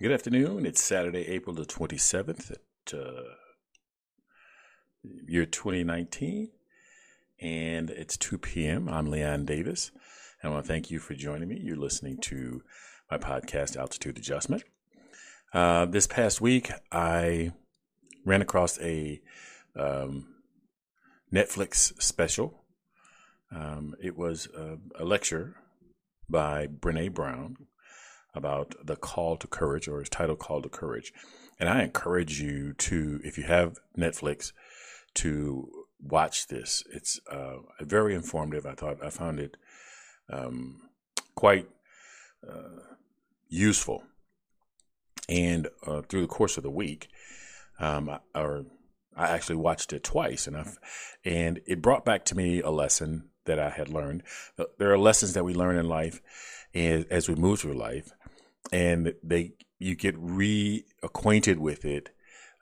Good afternoon. It's Saturday, April the 27th at uh, year 2019, and it's 2 p.m. I'm Leon Davis, and I want to thank you for joining me. You're listening to my podcast, Altitude Adjustment. Uh, this past week, I ran across a um, Netflix special. Um, it was a, a lecture by Brene Brown about the call to courage or his title call to courage. And i encourage you to if you have netflix to watch this. It's uh, very informative. I thought i found it um, quite uh, useful. And uh, through the course of the week um, I, or I actually watched it twice and I, and it brought back to me a lesson that I had learned. There are lessons that we learn in life as we move through life and they you get reacquainted with it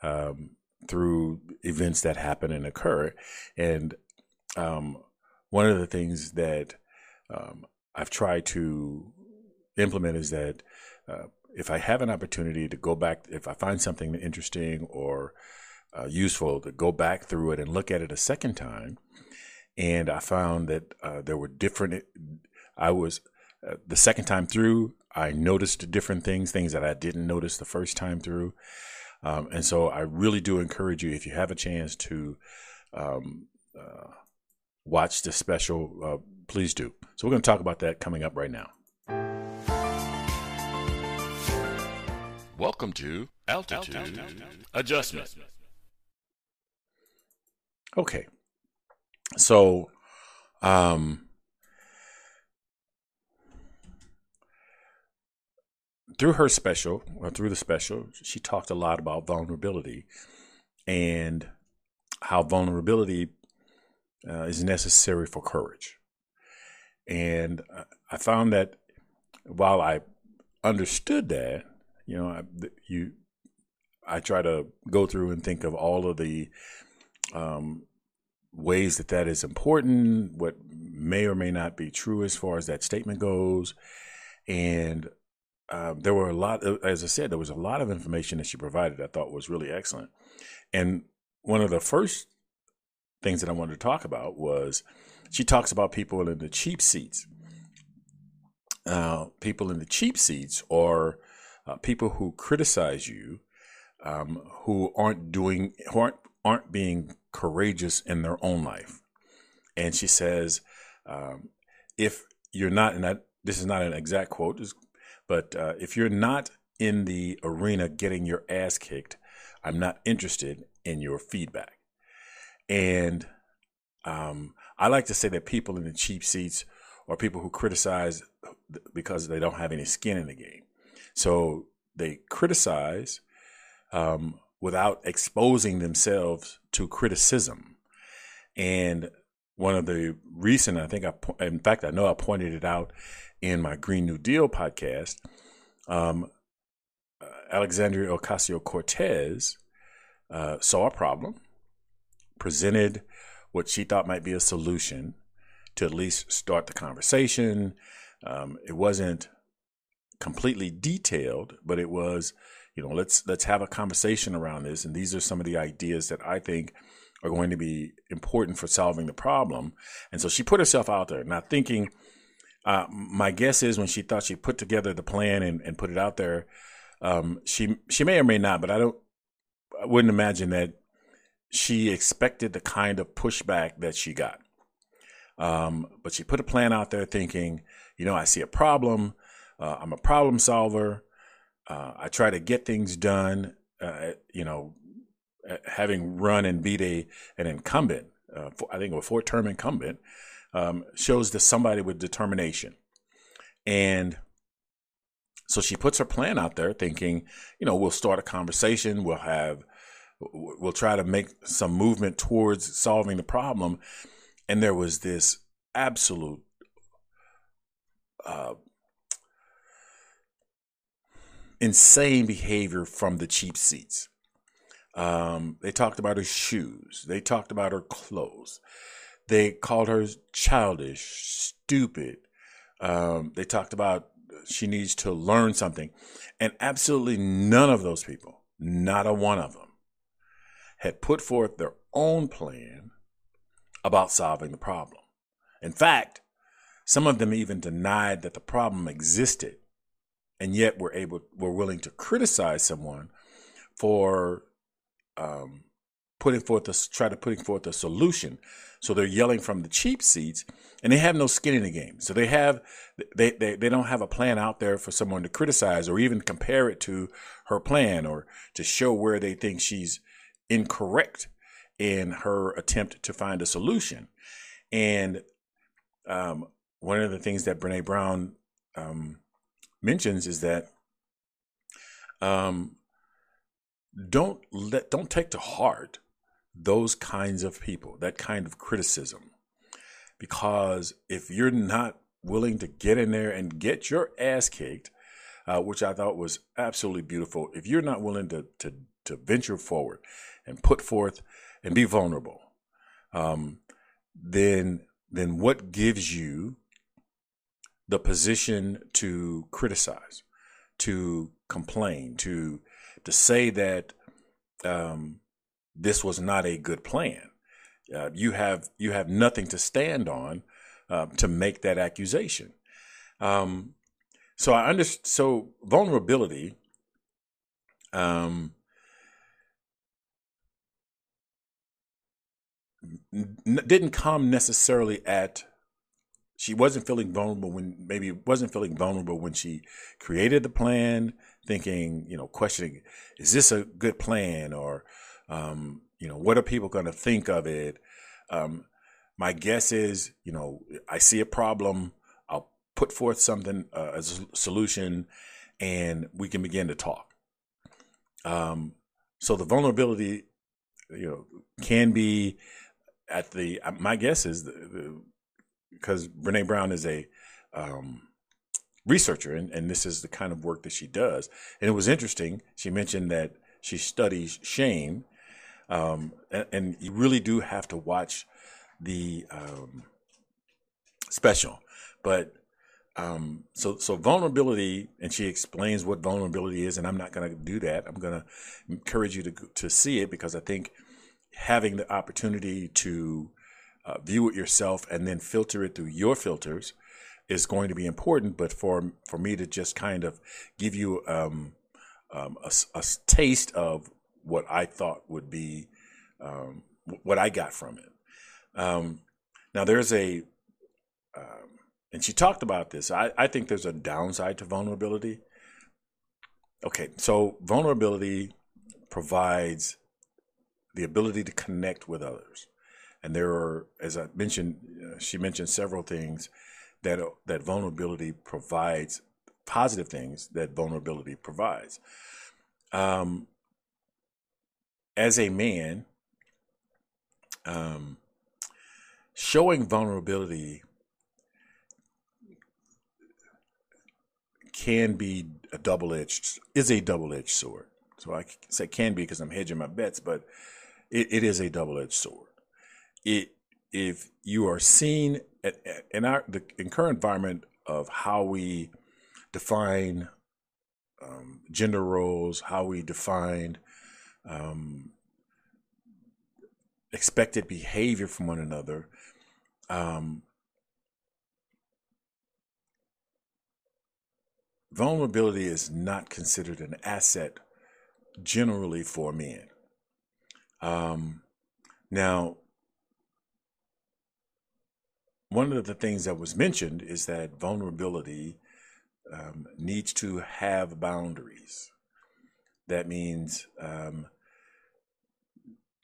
um, through events that happen and occur. And um, one of the things that um, I've tried to implement is that uh, if I have an opportunity to go back, if I find something interesting or uh, useful, to go back through it and look at it a second time. And I found that uh, there were different. I was uh, the second time through. I noticed different things, things that I didn't notice the first time through. Um, and so I really do encourage you, if you have a chance to um, uh, watch the special, uh, please do. So we're going to talk about that coming up right now. Welcome to Altitude, Altitude. Adjustment. Okay. So, um, through her special, or through the special, she talked a lot about vulnerability and how vulnerability uh, is necessary for courage. And I found that while I understood that, you know, I, you, I try to go through and think of all of the um, ways that that is important, what may or may not be true as far as that statement goes, and um, there were a lot, of, as I said, there was a lot of information that she provided I thought was really excellent. And one of the first things that I wanted to talk about was she talks about people in the cheap seats. Uh, people in the cheap seats are uh, people who criticize you, um, who aren't doing, who aren't aren't being courageous in their own life. And she says, um, if you're not, and that this is not an exact quote, but uh, if you're not in the arena getting your ass kicked, I'm not interested in your feedback. And um, I like to say that people in the cheap seats are people who criticize because they don't have any skin in the game. So they criticize um, without exposing themselves to criticism. And one of the recent, I think I, in fact, I know I pointed it out in my Green New Deal podcast, um, uh, Alexandria Ocasio Cortez uh, saw a problem, presented what she thought might be a solution to at least start the conversation. Um, it wasn't completely detailed, but it was, you know, let's let's have a conversation around this. And these are some of the ideas that I think are going to be important for solving the problem. And so she put herself out there, not thinking uh, my guess is when she thought she put together the plan and, and put it out there, um, she she may or may not, but I don't, I wouldn't imagine that she expected the kind of pushback that she got. Um, but she put a plan out there, thinking, you know, I see a problem. Uh, I'm a problem solver. Uh, I try to get things done. Uh, you know, having run and beat a an incumbent, uh, I think a four term incumbent um, shows that somebody with determination. And so she puts her plan out there thinking, you know, we'll start a conversation, we'll have, we'll try to make some movement towards solving the problem. And there was this absolute uh, insane behavior from the cheap seats. Um, they talked about her shoes. They talked about her clothes. They called her childish, stupid. Um, they talked about she needs to learn something. And absolutely none of those people, not a one of them, had put forth their own plan about solving the problem. In fact, some of them even denied that the problem existed, and yet were able were willing to criticize someone for um, putting forth a try to putting forth a solution. So they're yelling from the cheap seats, and they have no skin in the game. So they have they, they they don't have a plan out there for someone to criticize or even compare it to her plan or to show where they think she's incorrect in her attempt to find a solution. And um, one of the things that Brene Brown um, mentions is that um, don't let don't take to heart those kinds of people, that kind of criticism, because if you're not willing to get in there and get your ass kicked, uh, which I thought was absolutely beautiful, if you're not willing to to to venture forward and put forth and be vulnerable, um, then then what gives you the position to criticize, to complain, to to say that um, this was not a good plan. Uh, you have you have nothing to stand on uh, to make that accusation. Um, so I understand. So vulnerability. Um, n- didn't come necessarily at she wasn't feeling vulnerable when maybe wasn't feeling vulnerable when she created the plan, thinking, you know, questioning, is this a good plan or, um, you know, what are people going to think of it? Um, my guess is, you know, I see a problem, I'll put forth something uh, as a solution, and we can begin to talk. Um, so the vulnerability, you know, can be at the. My guess is because Brene Brown is a um, researcher, and, and this is the kind of work that she does. And it was interesting. She mentioned that she studies shame, um, and, and, you really do have to watch the um, special. But um, so so vulnerability, and she explains what vulnerability is, and I'm not going to do that. I'm going to encourage you to to see it because I think having the opportunity to uh, view it yourself and then filter it through your filters is going to be important. But for for me to just kind of give you um, um, a, a, taste of what I thought would be um, what I got from it. Um, now there's a, um, and she talked about this. I, I think there's a downside to vulnerability. Okay, so vulnerability provides the ability to connect with others. And there are, as I mentioned, uh, she mentioned several things that uh, that vulnerability provides, positive things that vulnerability provides. Um, as a man, um, showing vulnerability can be a double edged is a double edged sword. So I say can be because I'm hedging my bets, but it, it is a double edged sword it if you are seen in our the in current environment of how we define um, gender roles, how we define um, expected behavior from one another. Um, vulnerability is not considered an asset generally for men. Um, now, one of the things that was mentioned is that vulnerability um, needs to have boundaries. That means um,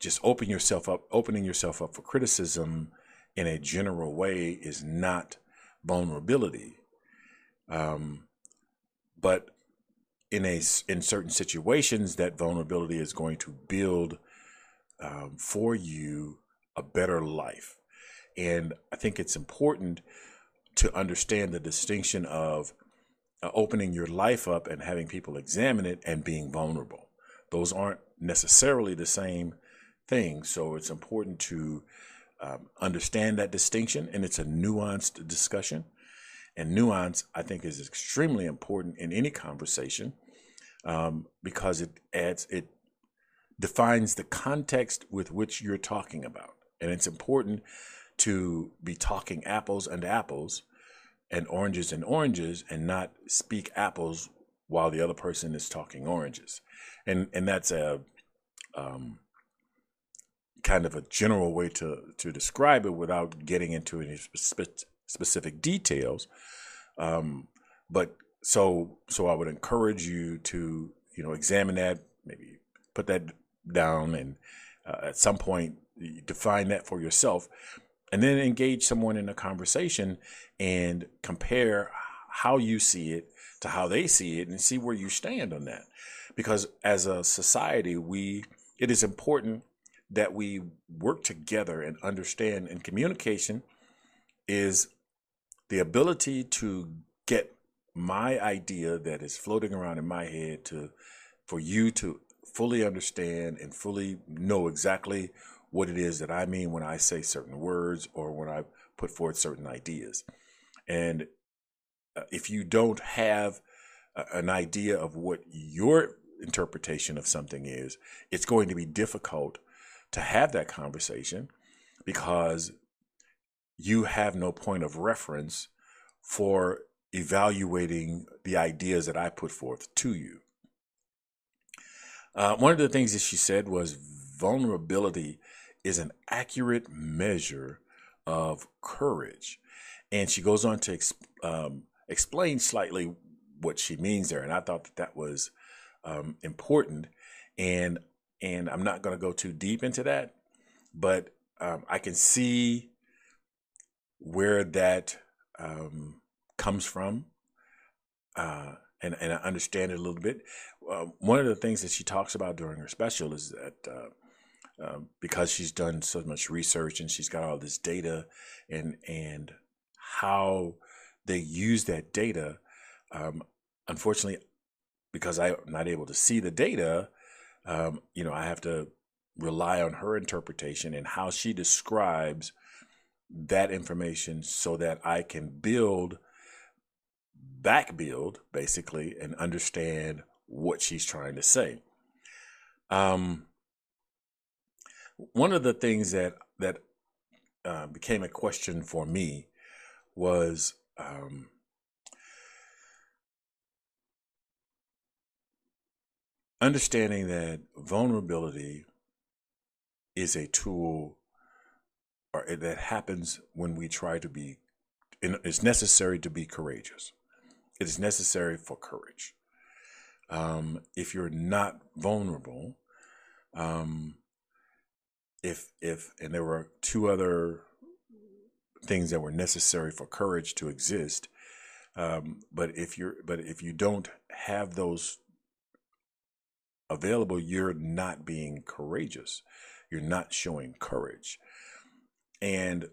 just open yourself up, opening yourself up for criticism in a general way is not vulnerability. Um, but in a in certain situations, that vulnerability is going to build um, for you a better life and I think it's important to understand the distinction of uh, opening your life up and having people examine it and being vulnerable. Those aren't necessarily the same thing. So it's important to um, understand that distinction, and it's a nuanced discussion. and nuance, I think, is extremely important in any conversation um, because it adds, it defines the context with which you're talking about. And it's important to be talking apples and apples and oranges and oranges and not speak apples while the other person is talking oranges. And and that's a um, kind of a general way to to describe it without getting into any spe- specific details. Um, but so so I would encourage you to you know examine that, maybe put that down, and uh, at some point define that for yourself, and then engage someone in a conversation and compare how you see it to how they see it, and see where you stand on that. Because as a society, we it is important that we work together and understand. And communication is the ability to get my idea that is floating around in my head to for you to fully understand and fully know exactly what it is that I mean when I say certain words or when I put forth certain ideas. And uh, if you don't have an idea of what your interpretation of something is, it's going to be difficult to have that conversation because you have no point of reference for evaluating the ideas that I put forth to you. Uh, one of the things that she said was vulnerability is an accurate measure of courage. And she goes on to um, explain slightly what she means there. And I thought that that was um, important. And and I'm not going to go too deep into that, but um, I can see where that um, comes from, uh, and and I understand it a little bit. Uh, one of the things that she talks about during her special is that. Uh, uh, because she's done so much research and she's got all this data and and how they use that data um, unfortunately because i'm not able to see the data um, you know, I have to rely on her interpretation and how she describes that information so that I can build, back build, basically, and understand what she's trying to say. Um, one of the things that that uh, became a question for me was um, understanding that vulnerability is a tool or that happens when we try to be it's necessary to be courageous. It is necessary for courage. Um, if you're not vulnerable um, if if and there were two other things that were necessary for courage to exist um, but if you're but if you don't have those available, you're not being courageous. You're not showing courage. And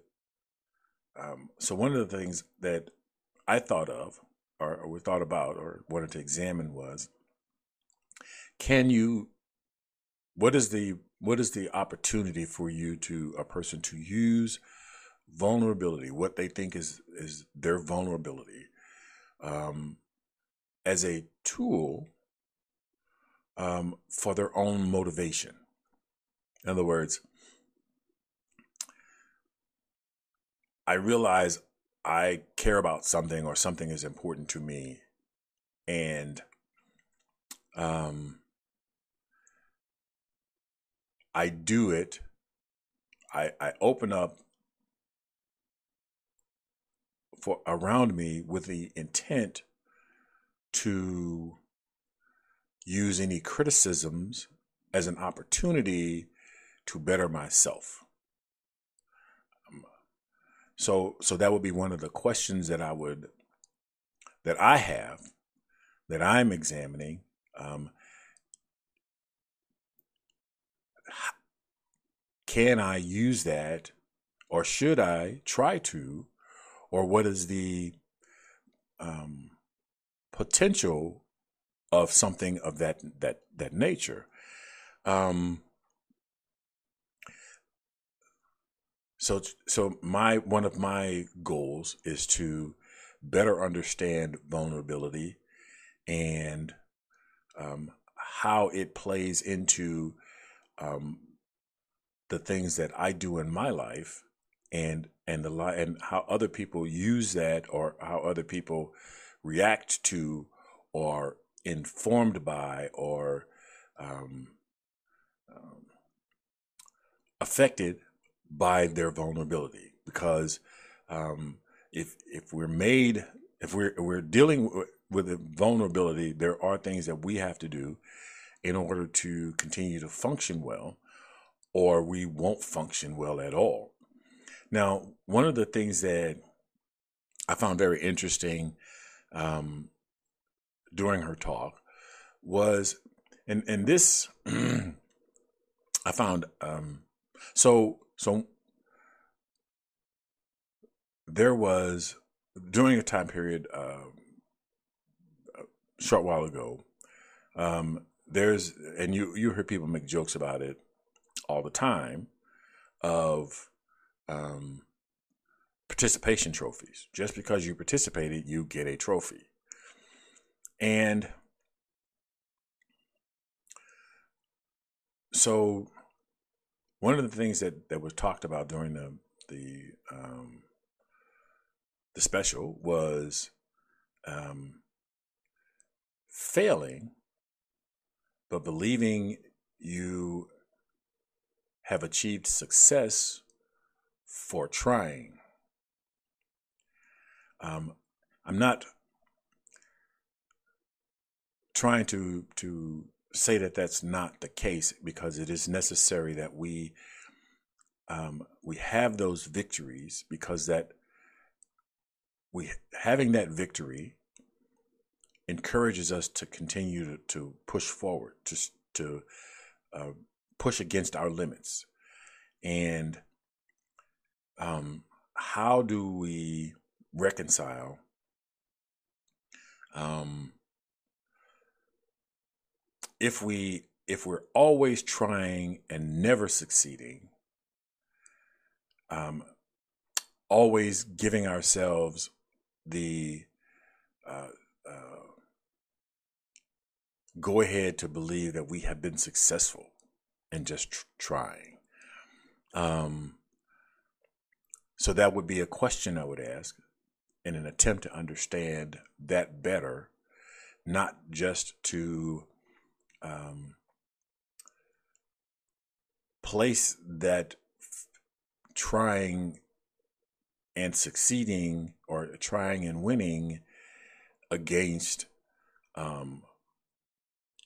um, so, one of the things that I thought of, or, or thought about, or wanted to examine was can you, what is the what is the opportunity for you to a person to use vulnerability, what they think is is their vulnerability, um, as a tool um, for their own motivation. In other words, I realize I care about something or something is important to me, and um, I do it. I, I open up for around me with the intent to use any criticisms as an opportunity to better myself. Um, so, so that would be one of the questions that I would, that I have, that I'm examining. Um, can I use that, or should I try to, or what is the um, potential of something of that that that nature. Um, so so my one of my goals is to better understand vulnerability and um, how it plays into um, the things that I do in my life and and the li- and how other people use that or how other people react to or informed by or um, um, affected by their vulnerability. Because um, if if we're made if we're we're dealing with, with vulnerability there are things that we have to do in order to continue to function well or we won't function well at all now one of the things that i found very interesting um, during her talk was and and this i found um, so so there was during a time period uh, a short while ago. Um, there's and you you hear people make jokes about it all the time of um, participation trophies. Just because you participated, you get a trophy, and so one of the things that that was talked about during the the um, the special was um, failing, but believing you have achieved success for trying. Um, I'm not trying to to say that that's not the case because it is necessary that we um, we have those victories because that we having that victory encourages us to continue to, to push forward, to to uh, push against our limits, and um, how do we reconcile um, if we if we're always trying and never succeeding um, always giving ourselves the uh, uh, go ahead to believe that we have been successful in just tr- trying. Um, so that would be a question I would ask in an attempt to understand that better, not just to um, place that f- trying and succeeding or trying and winning against um,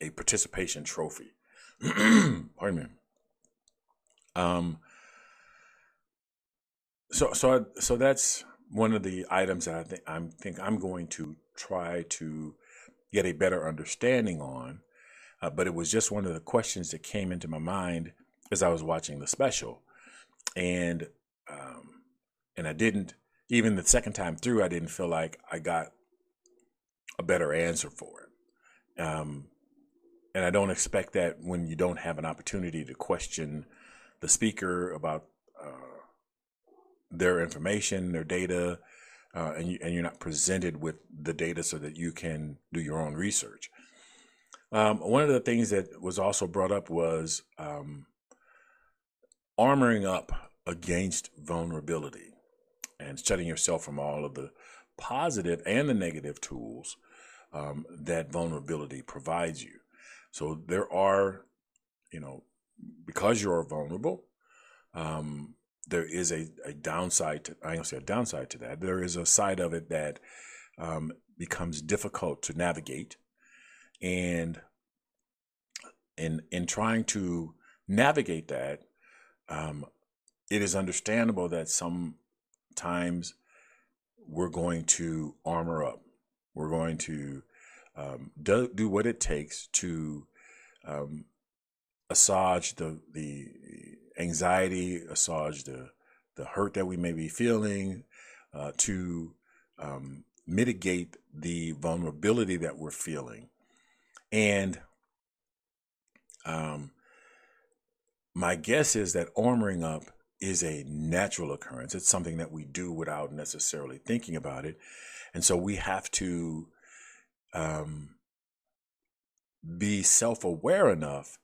a participation trophy. Pardon me. Um, so so so that's one of the items that I think I'm think I'm going to try to get a better understanding on. Uh, but it was just one of the questions that came into my mind as I was watching the special, and um, and I didn't even the second time through. I didn't feel like I got a better answer for it. Um, and I don't expect that when you don't have an opportunity to question the speaker about uh, their information, their data, uh, and you, and you're not presented with the data so that you can do your own research. Um, one of the things that was also brought up was um, armoring up against vulnerability and shutting yourself from all of the positive and the negative tools um, that vulnerability provides you. So there are, you know, because you're vulnerable, um, there is a, a downside to, I don't say a downside to that. There is a side of it that um, becomes difficult to navigate. And in, in trying to navigate that, um, it is understandable that sometimes we're going to armor up. We're going to um, do, do what it takes to um, assuage the the anxiety, assuage the the hurt that we may be feeling, uh, to um, mitigate the vulnerability that we're feeling, and um, my guess is that armoring up is a natural occurrence. It's something that we do without necessarily thinking about it. And so we have to um, be self aware enough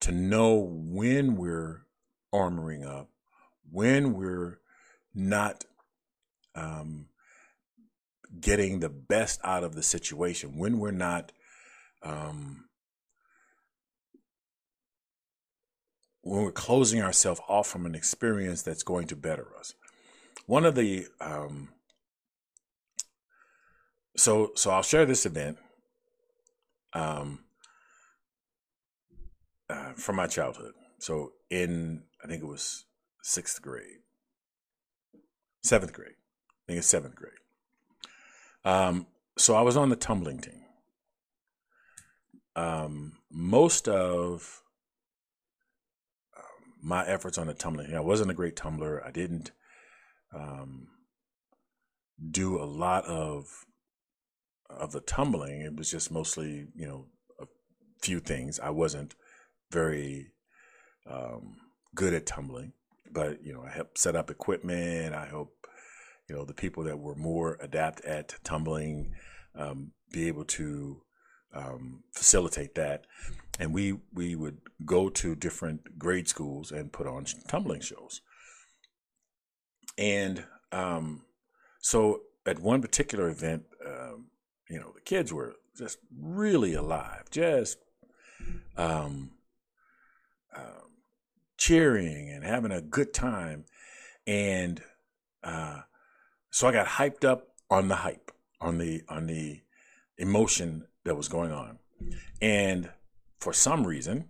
to know when we're armoring up, when we're not um, getting the best out of the situation, when we're not um, when we're closing ourselves off from an experience that's going to better us. One of the um, so so I'll share this event um, uh, from my childhood. So in I think it was sixth grade, seventh grade. I think it's seventh grade. Um, so I was on the tumbling team. Um, most of um, my efforts on the tumbling, I wasn't a great tumbler. I didn't um, do a lot of of the tumbling. It was just mostly, you know, a few things. I wasn't very um, good at tumbling, but you know, I helped set up equipment. I helped you know the people that were more adept at tumbling um, be able to um, facilitate that and we we would go to different grade schools and put on tumbling shows and um, so at one particular event you know the kids were just really alive just um, uh, cheering and having a good time. And uh, so I got hyped up on the hype, on the on the emotion that was going on, and for some reason,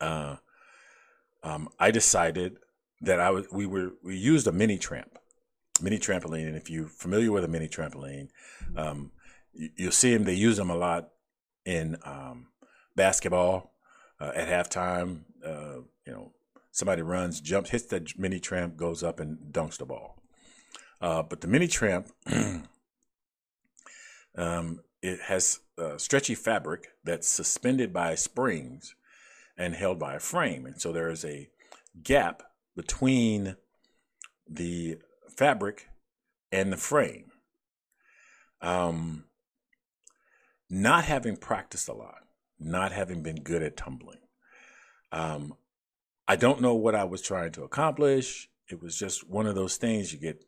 uh, um, I decided that I was we were we used a mini tramp, mini trampoline, and if you're familiar with a mini trampoline, um, you, will see them. They use them a lot in um, basketball uh, at halftime. Uh, you know, somebody runs, jumps, hits the mini tramp, goes up and dunks the ball. Uh, but the mini tramp, um, it has a stretchy fabric that's suspended by springs and held by a frame. And so there is a gap between the fabric and the frame. Um, not having practiced a lot, not having been good at tumbling, um, I don't know what I was trying to accomplish. It was just one of those things you get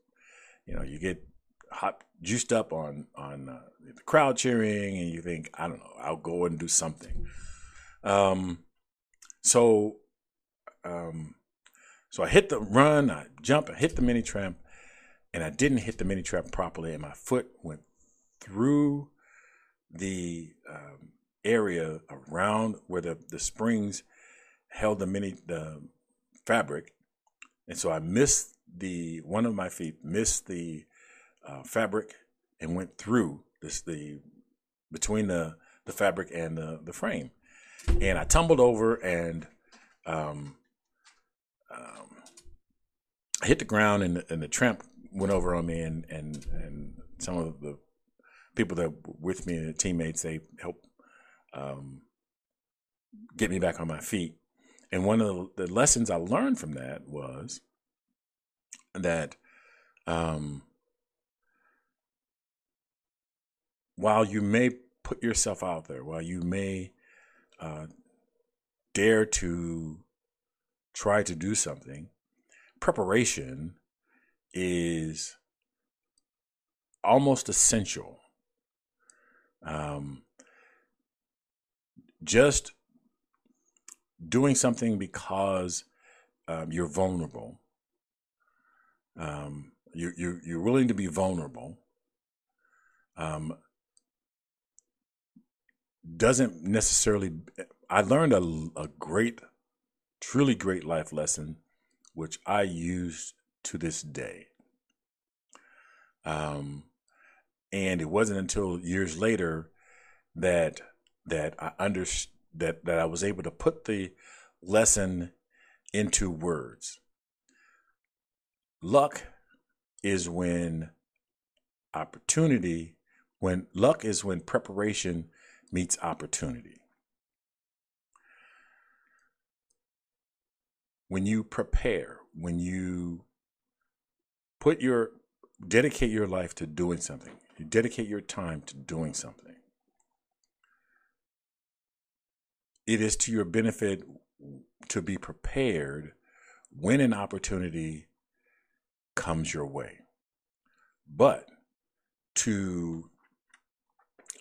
you know, you get hot, juiced up on on uh, the crowd cheering, and you think, I don't know, I'll go and do something. Um, so, um, so I hit the run, I jump, I hit the mini tramp, and I didn't hit the mini trap properly, and my foot went through the um, area around where the, the springs held the mini the fabric, and so I missed the one of my feet missed the uh, fabric and went through this the between the the fabric and the the frame, and I tumbled over and um, um, I hit the ground and and the tramp went over on me and and and some of the people that were with me and the teammates they helped um, get me back on my feet. And one of the, the lessons I learned from that was that um, while you may put yourself out there, while you may uh, dare to try to do something, preparation is almost essential. Um, just doing something because um, you're vulnerable um, you, you, you're willing to be vulnerable. Um, doesn't necessarily. I learned a, a great, truly great life lesson, which I use to this day. Um, and it wasn't until years later that that I understood that that I was able to put the lesson into words. Luck is when opportunity, when luck is when preparation meets opportunity. When you prepare, when you put your dedicate your life to doing something, you dedicate your time to doing something, it is to your benefit to be prepared when an opportunity comes your way. But to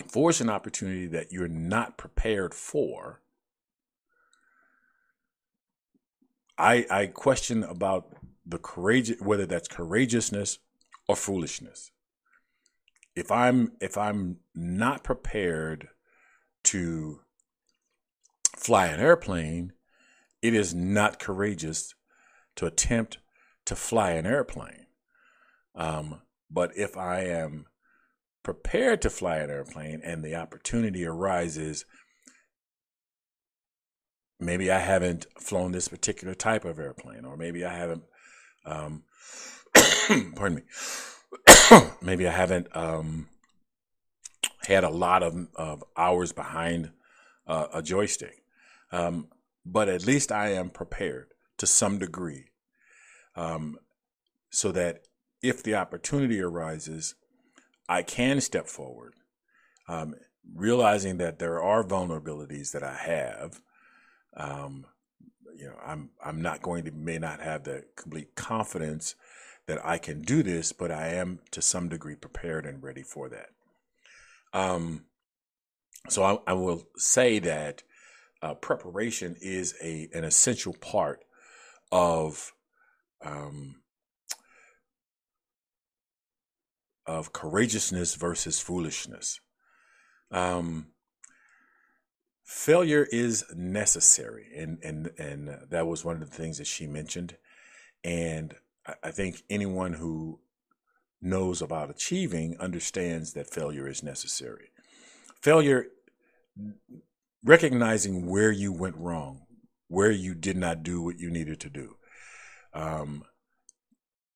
force an opportunity that you're not prepared for, I, I question about the courage whether that's courageousness or foolishness. If I'm if I'm not prepared to fly an airplane, it is not courageous to attempt to fly an airplane. Um, but if I am prepared to fly an airplane and the opportunity arises, maybe I haven't flown this particular type of airplane, or maybe I haven't, um, pardon me, maybe I haven't um, had a lot of, of hours behind uh, a joystick. Um, but at least I am prepared to some degree um, so that if the opportunity arises, I can step forward, um, realizing that there are vulnerabilities that I have. You know, I'm I'm not going to may not have the complete confidence that I can do this, but I am to some degree prepared and ready for that. Um, so I, I will say that uh, preparation is a an essential part of um, of courageousness versus foolishness. Um, failure is necessary, and and and that was one of the things that she mentioned. And I think anyone who knows about achieving understands that failure is necessary. Failure, recognizing where you went wrong, where you did not do what you needed to do, um,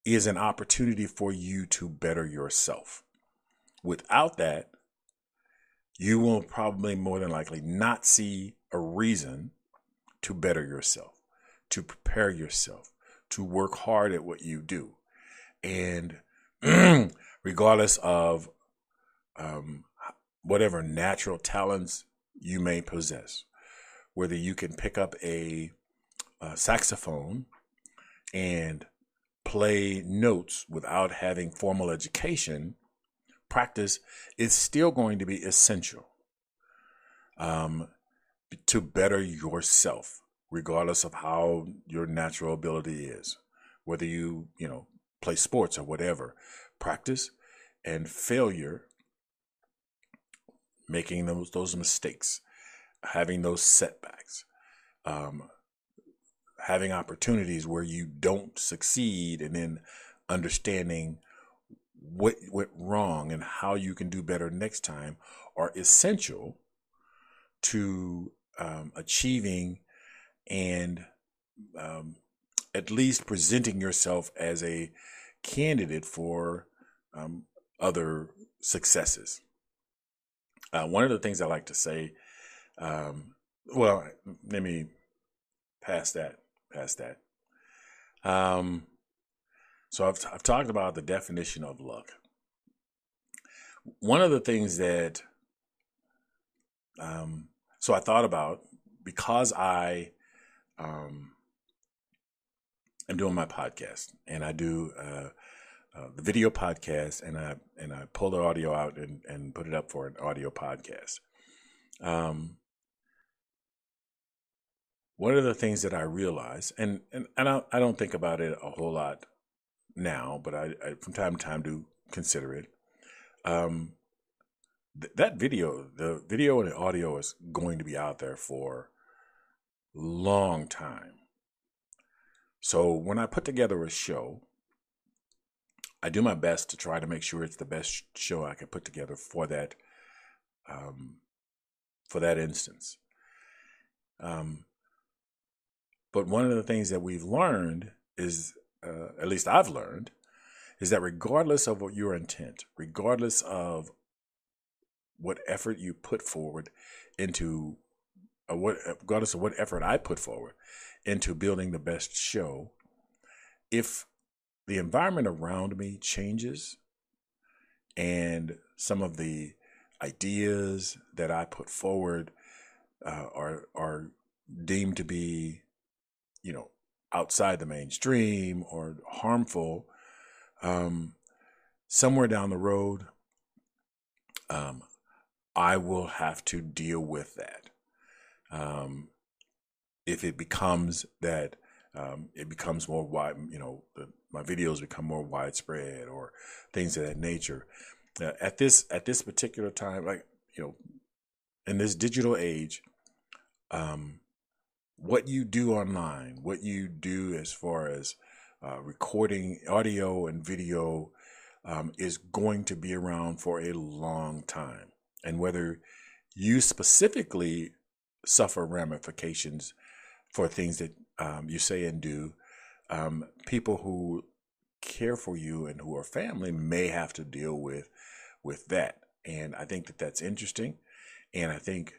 is an opportunity for you to better yourself. Without that, you will probably more than likely not see a reason to better yourself, to prepare yourself, to work hard at what you do. And regardless of um, whatever natural talents you may possess, whether you can pick up a, a saxophone and play notes without having formal education, practice is still going to be essential um, to better yourself, regardless of how your natural ability is. Whether you, you know, play sports or whatever, practice and failure, making those those mistakes, having those setbacks, um, having opportunities where you don't succeed and then understanding what went wrong and how you can do better next time are essential to um, achieving and um, at least presenting yourself as a candidate for um, other successes. Uh, one of the things I like to say, um, well, let me pass that past that. Um, so I've, I've talked about the definition of luck. One of the things that, um, so I thought about because I um, am doing my podcast and I do uh, uh, the video podcast and I and I pull the audio out and, and put it up for an audio podcast. Um, one of the things that I realize, and and, and I, I don't think about it a whole lot now, but I, I from time to time do consider it. Um, th- that video, the video and the audio is going to be out there for long time. So when I put together a show, I do my best to try to make sure it's the best show I can put together for that um, for that instance. Um, but one of the things that we've learned is, uh, at least I've learned, is that regardless of what your intent, regardless of what effort you put forward into, uh, what regardless of what effort I put forward into building the best show, if the environment around me changes and some of the ideas that I put forward uh, are are deemed to be, you know, outside the mainstream or harmful, um, somewhere down the road, um, I will have to deal with that. Um, if it becomes that um, it becomes more wide, you know, the, my videos become more widespread or things of that nature. Uh, at this at this particular time, like you know, in this digital age, um, what you do online, what you do as far as uh, recording audio and video, um, is going to be around for a long time. And whether you specifically suffer ramifications for things that um, you say and do, um, people who care for you and who are family may have to deal with with that. And I think that that's interesting. And I think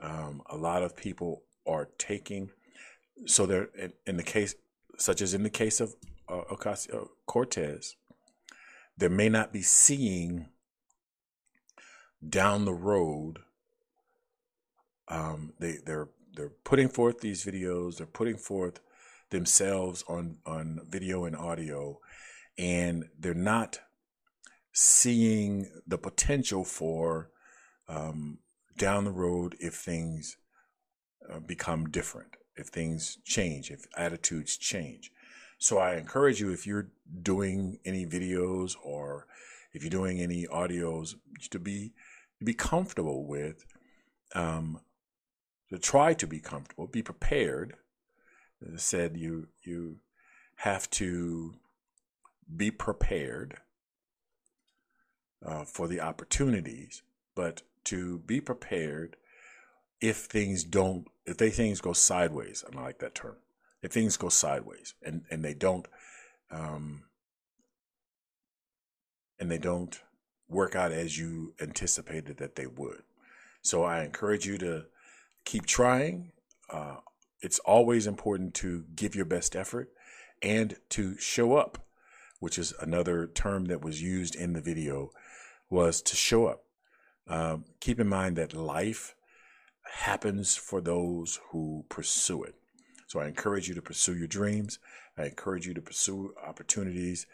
um, a lot of people are taking so they're in, in, the case such as in the case of uh, Ocasio Cortez, there may not be seeing down the road. Um, they they're they're putting forth these videos. They're putting forth themselves on on video and audio, and they're not seeing the potential for um, down the road if things uh, become different, if things change, if attitudes change. So I encourage you if you're doing any videos or if you're doing any audios to be to be comfortable with um, to try to be comfortable, be prepared. As I said, you you have to be prepared uh, for the opportunities, but to be prepared if things don't, if they things go sideways. I don't like that term. If things go sideways and and they don't, um, and they don't work out as you anticipated that they would. So I encourage you to keep trying. Uh, it's always important to give your best effort and to show up, which is another term that was used in the video, was to show up. Um, keep in mind that life happens for those who pursue it. So I encourage you to pursue your dreams. I encourage you to pursue opportunities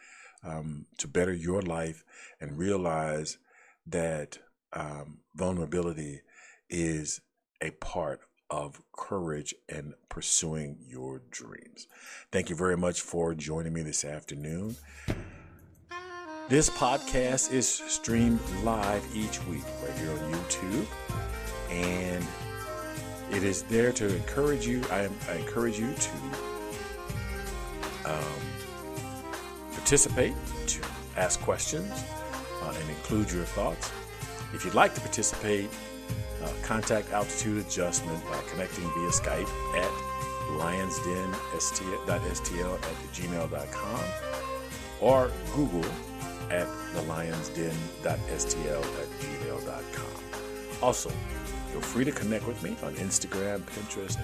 um, to better your life and realize that um, vulnerability is a part of courage and pursuing your dreams. Thank you very much for joining me this afternoon. This podcast is streamed live each week right here on YouTube, and it is there to encourage you. I, I encourage you to um, participate, to ask questions, uh, and include your thoughts. If you'd like to participate, uh, contact Altitude Adjustment by connecting via Skype at lionsden.stl at gmail.com or Google at the lionsden.stl at gmail.com. Also, feel free to connect with me on Instagram, Pinterest,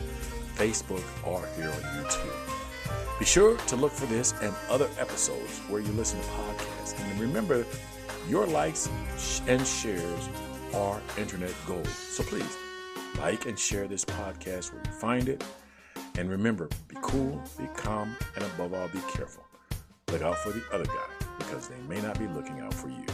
Facebook, or here on YouTube. Be sure to look for this and other episodes where you listen to podcasts. And remember, your likes and shares are internet gold. So please like and share this podcast where you find it. And remember, be cool, be calm, and above all, be careful. Look out for the other guy because they may not be looking out for you.